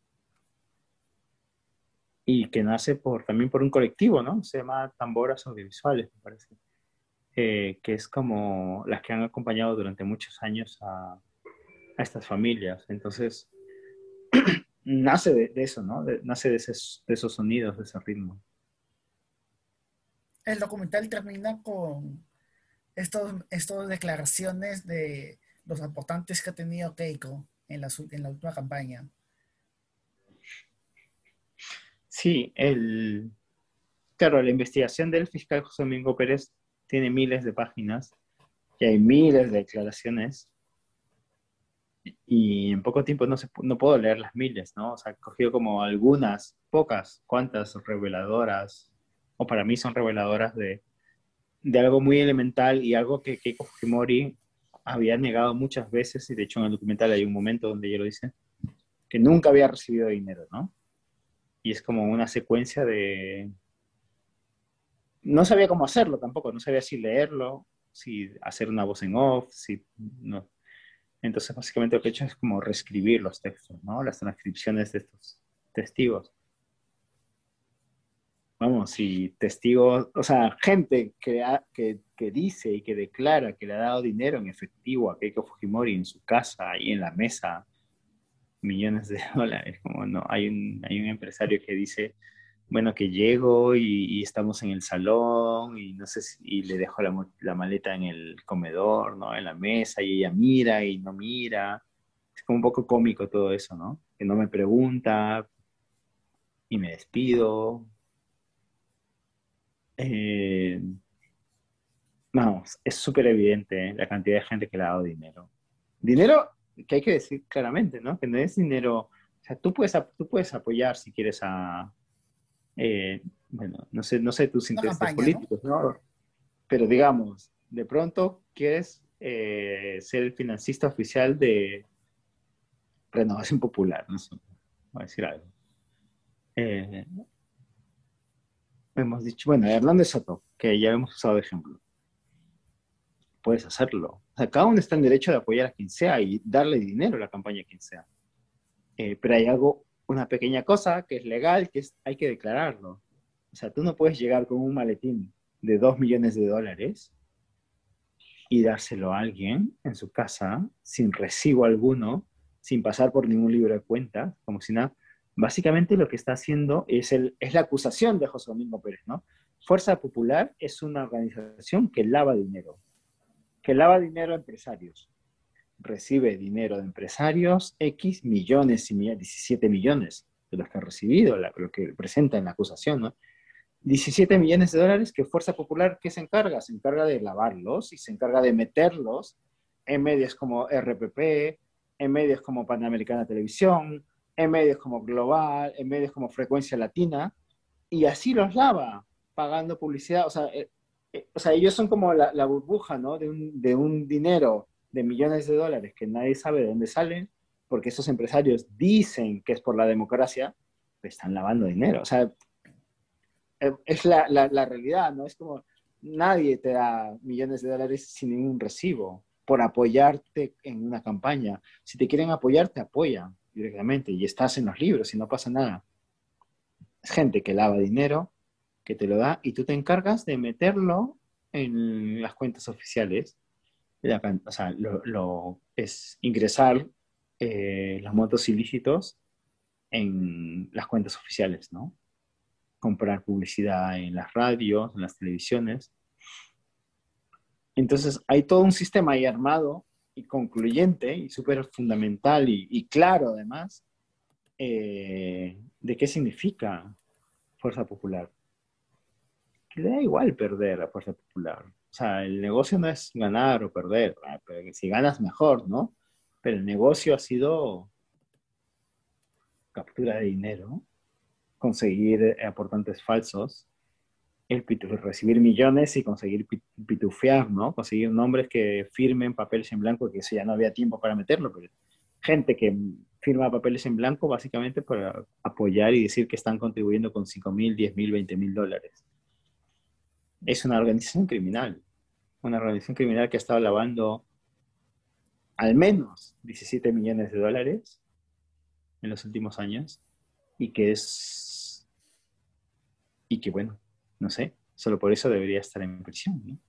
y que nace por, también por un colectivo, ¿no? Se llama Tamboras Audiovisuales, me parece. Eh, que es como las que han acompañado durante muchos años a, a estas familias. Entonces, nace de, eso, ¿no? nace de, esos sonidos, de ese ritmo. El documental termina con estas declaraciones de los aportantes que ha tenido Keiko en la, en la última campaña. Sí, el, claro, la investigación del fiscal José Domingo Pérez tiene miles de páginas y hay miles de declaraciones y en poco tiempo no, se, no puedo leer las miles, ¿no? O sea, he cogido como algunas, pocas, cuantas reveladoras, o para mí son reveladoras de, de algo muy elemental y algo que Keiko Fujimori había negado muchas veces, y de hecho en el documental hay un momento donde ella lo dice, que nunca había recibido dinero, ¿no? Y es como una secuencia de... No sabía cómo hacerlo tampoco, no sabía si leerlo, si hacer una voz en off, si... No, entonces, básicamente lo que he hecho es como reescribir los textos, ¿no? Las transcripciones de estos testigos. Vamos, y testigos, o sea, gente que, que, dice y que declara que le ha dado dinero en efectivo a Keiko Fujimori en su casa, ahí en la mesa, millones de dólares. Como no, hay un, hay un empresario que dice, bueno, que llego y, estamos en el salón y no sé si le dejo la, maleta en el comedor, ¿no? En la mesa y ella mira y no mira. Es como un poco cómico todo eso, ¿no? Que no me pregunta y me despido. Eh, vamos, es súper evidente ¿eh? la cantidad de gente que le ha dado dinero. Dinero que hay que decir claramente, ¿no? Que no es dinero, o sea, tú puedes, tú puedes apoyar si quieres a, eh, bueno, no sé, no sé tus intereses políticos, ¿no? Pero digamos, de pronto quieres eh, ser el financista oficial de Renovación Popular, no sé, voy a decir algo. Eh, hemos dicho, bueno, Hernández Soto, que ya hemos usado de ejemplo. Puedes hacerlo. O sea, cada uno está en derecho de apoyar a quien sea y darle dinero a la campaña a quien sea. Eh, pero hay algo, una pequeña cosa que es legal, que es, hay que declararlo. O sea, tú no puedes llegar con un maletín de dos millones de dólares y dárselo a alguien en su casa sin recibo alguno, sin pasar por ningún libro de cuentas, como si nada. Básicamente lo que está haciendo es, el, es la acusación de José Domingo Pérez, ¿no? Fuerza Popular es una organización que lava dinero, que lava dinero a empresarios. Recibe dinero de empresarios, X millones y millones, 17 millones de los que ha recibido, lo que presenta en la acusación, ¿no? 17 millones de dólares que Fuerza Popular, ¿qué se encarga? Se encarga de lavarlos y se encarga de meterlos en medios como RPP, en medios como Panamericana Televisión, en medios como Global, en medios como Frecuencia Latina, y así los lava, pagando publicidad. O sea, eh, o sea ellos son como la, burbuja, ¿no? De un, de un dinero de millones de dólares que nadie sabe de dónde salen, porque esos empresarios dicen que es por la democracia, pues están lavando dinero. O sea, eh, es la, la, realidad, ¿no? Es como nadie te da millones de dólares sin ningún recibo por apoyarte en una campaña. Si te quieren apoyar, te apoyan directamente y estás en los libros y no pasa nada. Es gente que lava dinero, que te lo da y tú te encargas de meterlo en las cuentas oficiales. o sea, lo, es ingresar eh, los montos ilícitos en las cuentas oficiales, ¿no? comprar publicidad en las radios, en las televisiones. Entonces, hay todo un sistema ahí armado y concluyente y súper fundamental y, claro además eh, de qué significa fuerza popular. Que le da igual perder a fuerza popular. O sea, el negocio no es ganar o perder, ah, si ganas mejor, ¿no? Pero el negocio ha sido captura de dinero conseguir aportantes falsos, el recibir millones y conseguir pitufear, ¿no? Conseguir nombres que firmen papeles en blanco, que eso ya no había tiempo para meterlo, pero gente que firma papeles en blanco básicamente para apoyar y decir que están contribuyendo con 5 mil, 10 mil, 20 mil dólares. Es una organización criminal, una organización criminal que ha estado lavando al menos 17 millones de dólares en los últimos años y que es y que bueno, no sé, solo por eso debería estar en prisión,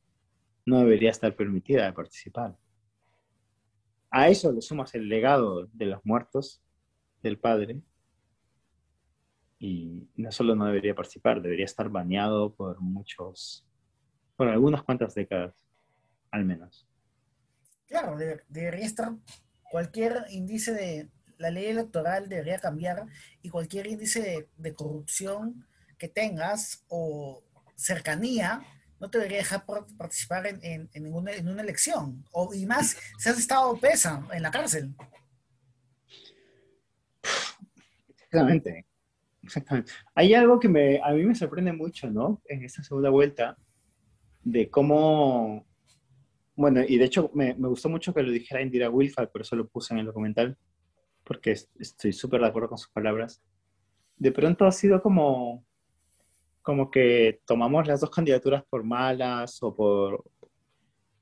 ¿no? Debería estar permitida de participar. A eso le sumas el legado de los muertos del padre y no solo no debería participar, debería estar baneado por muchos, por algunas cuantas décadas, al menos. Claro, debería estar cualquier índice de la ley electoral debería cambiar y cualquier índice de corrupción que tengas o cercanía no te debería dejar participar en, ninguna, en una elección. O, y más si has estado pesa en la cárcel. Exactamente. Exactamente. Hay algo que me, a mí me sorprende mucho, ¿no? En esta segunda vuelta, de cómo, bueno, y de hecho me, me gustó mucho que lo dijera Indira Wilfal, por eso lo puse en el documental, porque estoy súper de acuerdo con sus palabras. De pronto ha sido como, como que tomamos las dos candidaturas por malas o por,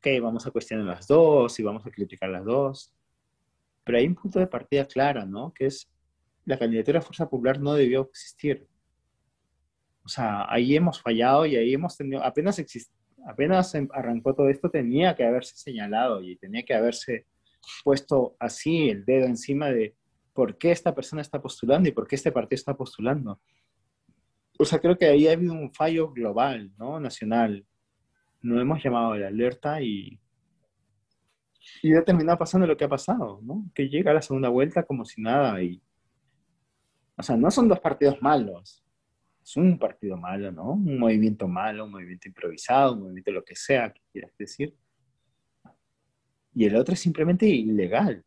que vamos a cuestionar las dos y vamos a criticar las dos. Pero hay un punto de partida claro, ¿no? Que es la candidatura de Fuerza Popular no debió existir. O sea, ahí hemos fallado y ahí hemos tenido, apenas apenas em, arrancó todo esto, tenía que haberse señalado y tenía que haberse puesto así el dedo encima de por qué esta persona está postulando y por qué este partido está postulando o sea, creo que ahí ha habido un fallo global, ¿no? Nacional. No hemos llamado a la alerta y, y ha terminado pasando lo que ha pasado, ¿no? Que llega a la segunda vuelta como si nada y... O sea, no son dos partidos malos. Es un partido malo, ¿no? Un movimiento malo, un movimiento improvisado, un movimiento lo que sea que quieras decir. Y el otro es simplemente ilegal.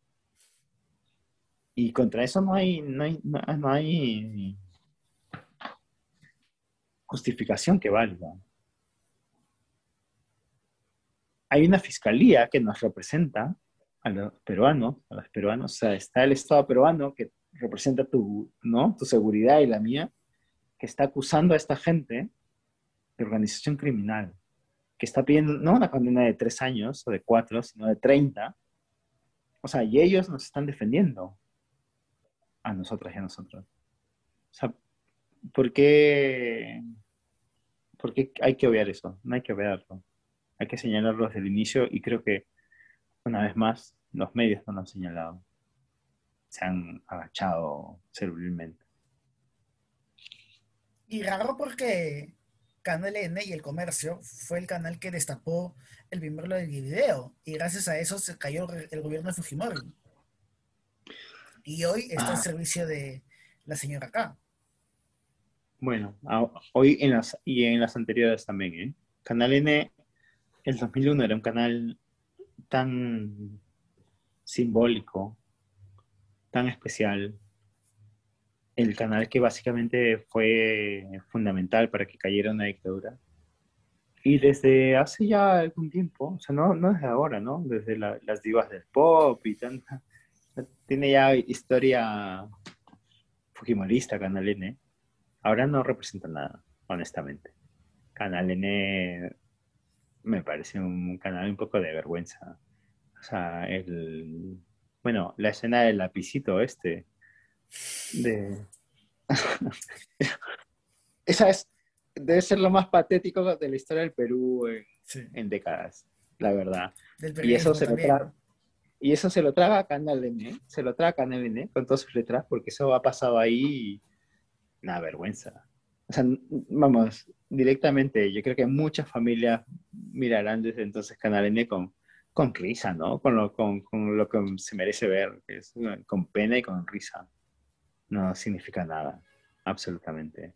Y contra eso no hay, no hay, no hay justificación que valga. Hay una fiscalía que nos representa a los peruanos, a los peruanos, o sea, está el Estado peruano que representa tu, ¿no? tu seguridad y la mía, que está acusando a esta gente de organización criminal que está pidiendo no una condena de tres años o de cuatro, sino de treinta. O sea, y ellos nos están defendiendo a nosotras y a nosotros. O sea, ¿por qué, ¿por qué hay que obviar eso? No hay que obviarlo. Hay que señalarlo desde el inicio y creo que, una vez más, los medios no lo han señalado. Se han agachado servilmente. Y raro porque Canal N y el comercio fue el canal que destapó el primer del video. Y gracias a eso se cayó el gobierno de Fujimori. Y hoy está al Ah. servicio de la señora K. Bueno, hoy en las, y en las anteriores también, ¿eh? Canal N, el 2001 era un canal tan simbólico, tan especial, el canal que básicamente fue fundamental para que cayera una dictadura. Y desde hace ya algún tiempo, o sea, no, no desde ahora, ¿no? Desde la- las divas del pop y tanta, tiene ya historia fujimorista Canal N. Ahora no representa nada, honestamente. Canal N me parece un canal un poco de vergüenza. O sea, el... Bueno, la escena del lapicito este. De... Esa es... Debe ser lo más patético de la historia del Perú en, Sí. en décadas, la verdad. Y eso se lo traga. Y eso se lo traga a Canal N, se lo traga a Canal N con todas sus letras, porque eso ha pasado ahí, una vergüenza. O sea, vamos, directamente, yo creo que muchas familias mirarán desde entonces Canal N con, con risa, ¿no? Con lo, con, con lo que se merece ver, con pena y con risa. No significa nada, absolutamente.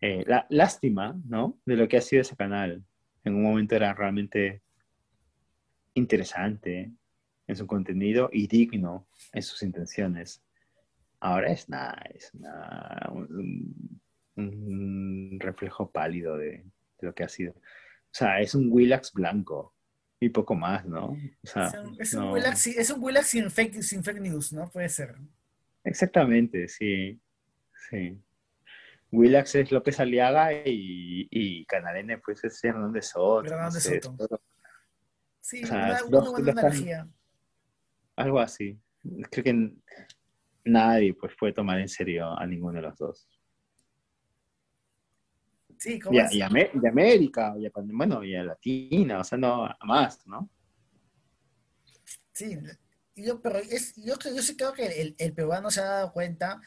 Eh, la lástima, ¿no? De lo que ha sido ese canal. En un momento era realmente interesante en su contenido y digno en sus intenciones. Ahora es nada, es un reflejo pálido de, de lo que ha sido. O sea, es un Willax blanco y poco más, ¿no? O sea, Es un, es un no- Willax, sin- es un Willax sin fake, sin fake news, ¿no? Puede ser. Exactamente, sí. Sí. Willax es López Aliaga y, y Canal N, pues es Hernández Soto. no Hernández sé, Soto. todo- Sí, O sea, una, una dos- buena analogía. Algo así. Creo que nadie pues, puede tomar en serio a ninguno de los dos. Sí, ¿cómo Y a, y a a América, y a, bueno, y a Latina, o sea, no, a más, ¿no? Sí, yo, pero es, yo, yo sí creo que el, el peruano se ha dado cuenta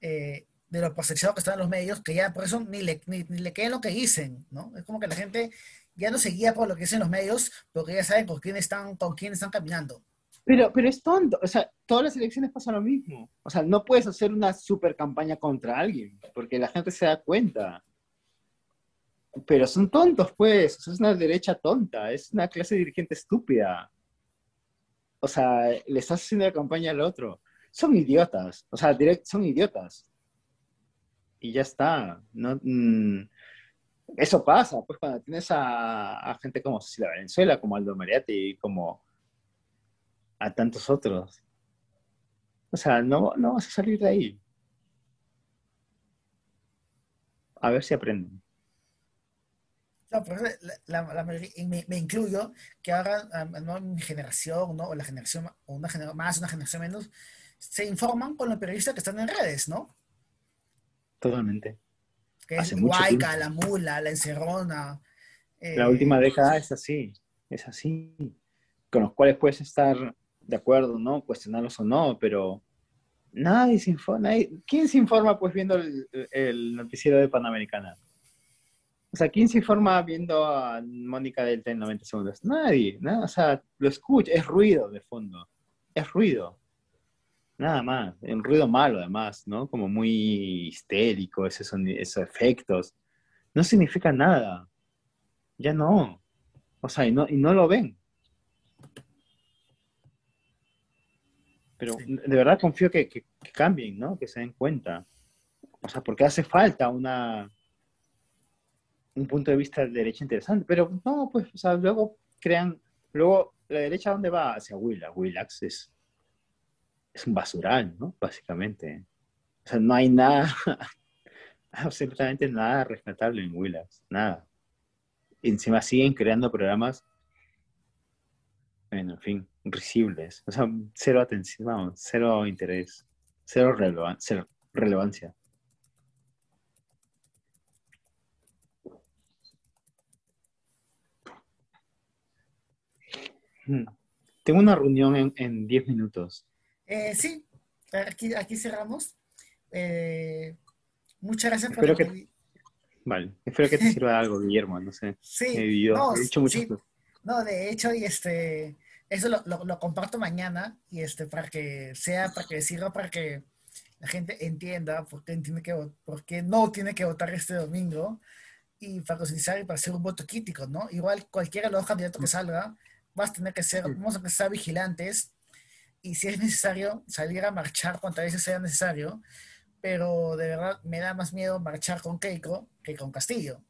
eh, de lo percepcionado que están en los medios, que ya por eso ni le, ni, ni le creen lo que dicen, ¿no? Es como que la gente ya no se guía por lo que dicen los medios, porque ya saben con quién están, con quién están caminando. Pero, pero es tonto, o sea, todas las elecciones pasa lo mismo. O sea, no puedes hacer una super campaña contra alguien, porque la gente se da cuenta. Pero son tontos, pues, o sea, es una derecha tonta, es una clase dirigente estúpida. O sea, le estás haciendo la campaña al otro. Son idiotas, o sea, son idiotas. Y ya está. No, mm, eso pasa, pues, cuando tienes a, a gente como Cecilia Valenzuela, como Aldo Mariatti, como a tantos otros. O sea, no, no vas a salir de ahí. A ver si aprenden. No, pero la, la- la me, me incluyo, que ahora ah, no mi generación, ¿no? O la generación, o una generación más, una generación menos, se informan con los periodistas que están en redes, ¿no? Totalmente. Que es Hace Huayca, tiempo. la Mula, la Encerrona. La eh, última década es así, es así. Con los cuales puedes estar de acuerdo, ¿no? Cuestionarlos o no, pero nadie se informa. nadie- ¿Quién se informa pues viendo el, el noticiero de Panamericana? O sea, ¿quién se informa viendo a Mónica Delta en 90 segundos? Nadie, ¿no? O sea, lo escucha, es ruido de fondo, es ruido. Nada más, un ruido malo además, ¿no? Como muy histérico, esos, esos efectos. No significa nada. Ya no. O sea, y no, y no lo ven. Pero de verdad confío que, que- que cambien, ¿no? Que se den cuenta. O sea, porque hace falta una un punto de vista de derecha interesante. Pero no, pues, o luego crean, luego la derecha ¿dónde va? Hacia Willax. Willax es, es un basural, ¿no? Básicamente. O sea, no hay nada, absolutamente nada rescatable en Willax. Nada. encima siguen creando programas, bueno, en fin, risibles. O sea, cero atención, cero interés, cero, relevan cero relevancia. Tengo una reunión en 10 minutos. Eh, sí, aquí, aquí cerramos. Eh, muchas gracias por Espero que... Vale, espero que te sirva algo, Guillermo, no sé. Sí, no, he dicho mucho. No, de hecho, y este, eso lo, lo, comparto mañana, y este, para que sea, para que sirva, para que la gente entienda por qué, tiene que, por qué no tiene que votar este domingo, y para concienciar y para hacer un voto crítico, ¿no? Igual cualquiera de los candidatos que salga, vas a tener que ser, vamos a que ser vigilantes, y si es necesario, salir a marchar cuantas veces sea necesario, pero de verdad me da más miedo marchar con Keiko que con Castillo.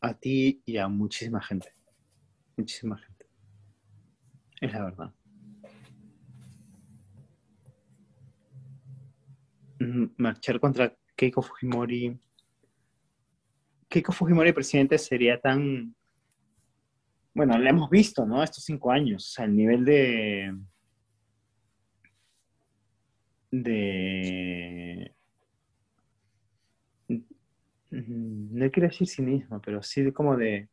A ti y a muchísima gente. Muchísima gente. Es la verdad. Mm, marchar contra Keiko Fujimori. Keiko Fujimori presidente sería tan. Bueno, lo hemos visto, ¿no? Estos cinco años. O sea, el nivel de de... No quiero decir cinismo, pero sí como de...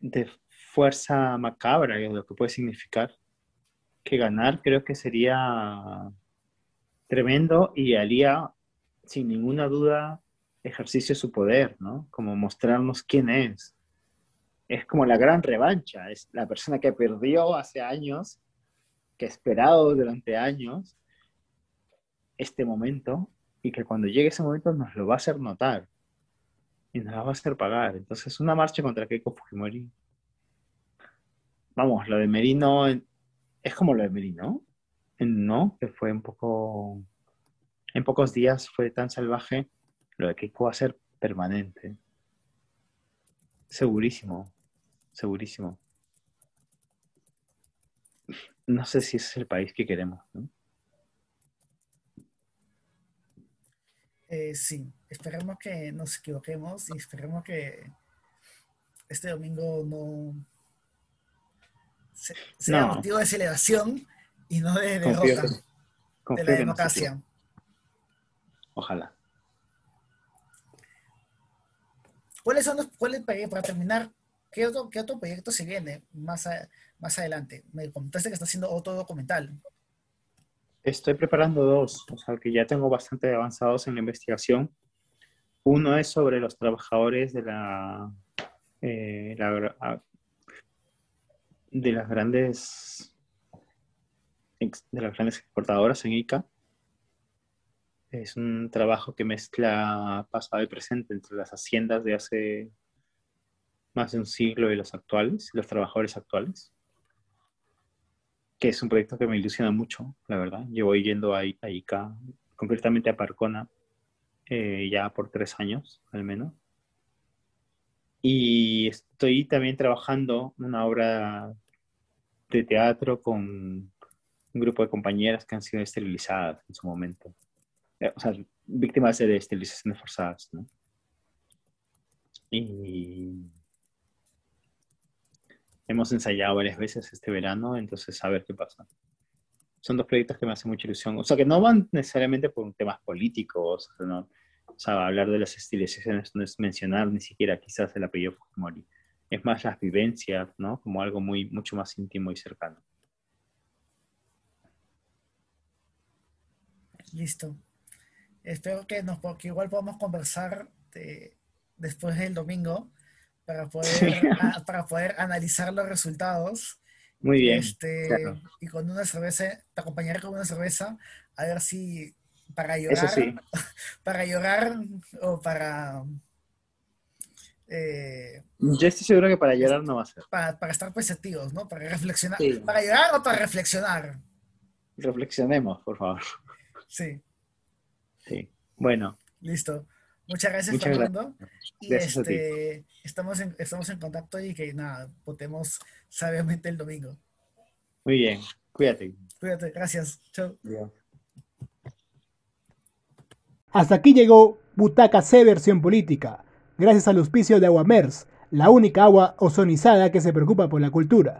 de fuerza macabra, lo que puede significar que ganar creo que sería tremendo y haría sin ninguna duda ejercicio de su poder, ¿no? Como mostrarnos quién es. Es como la gran revancha, es la persona que perdió hace años que esperado durante años este momento y que cuando llegue ese momento nos lo va a hacer notar y nos va a hacer pagar. Entonces, una marcha contra Keiko Fujimori. Vamos, lo de Merino es como lo de Merino, ¿no? Que fue un poco. En pocos días fue tan salvaje. Lo de Keiko va a ser permanente. Segurísimo, segurísimo no sé si ese es el país que queremos. ¿no? Eh, sí, esperemos que nos equivoquemos y esperemos que este domingo no sea motivo de celebración y no de derrota de la democracia. Ojalá. ¿Cuáles son los, cuáles, para terminar, ¿qué otro, qué otro proyecto se viene más, más adelante. Me comentaste que está haciendo otro documental. Estoy preparando dos, o sea que ya tengo bastante avanzados en la investigación. Uno es sobre los trabajadores de la, eh, de las grandes de las grandes exportadoras en ICA. Es un trabajo que mezcla pasado y presente entre las haciendas de hace más de un siglo y los actuales, los trabajadores actuales que es un proyecto que me ilusiona mucho, la verdad. Llevo yendo a, ICA, concretamente a Parcona, eh, ya por tres años al menos. Y estoy también trabajando una obra de teatro con un grupo de compañeras que han sido esterilizadas en su momento. Eh, o sea, víctimas de esterilizaciones forzadas, ¿no? Y hemos ensayado varias veces este verano, entonces a ver qué pasa. Son dos proyectos que me hacen mucha ilusión. O sea, que no van necesariamente por temas políticos, o sea, hablar de las estilizaciones no es mencionar ni siquiera quizás el apellido Fujimori. Es más las vivencias, ¿no? Como algo muy, mucho más íntimo y cercano. Listo. Espero que, nos, que igual podamos conversar después del domingo para poder, para poder analizar los resultados. Muy bien. Este, Y con una cerveza, te acompañaré con una cerveza, a ver si para llorar, para llorar o para... Eh, Yo estoy seguro que para llorar no va a ser. Para, para estar pensativos, ¿no? Para reflexionar. ¿Para llorar o para reflexionar? Reflexionemos, por favor. Sí. Sí. Bueno. Listo. Muchas gracias, Fernando. Y este, estamos, en, estamos en contacto y que nada, votemos sabiamente el domingo. Muy bien, cuídate. Cuídate, gracias. Chao. Hasta aquí llegó Butaca C versión política. gracias al auspicio de Aguamers, la única agua ozonizada que se preocupa por la cultura.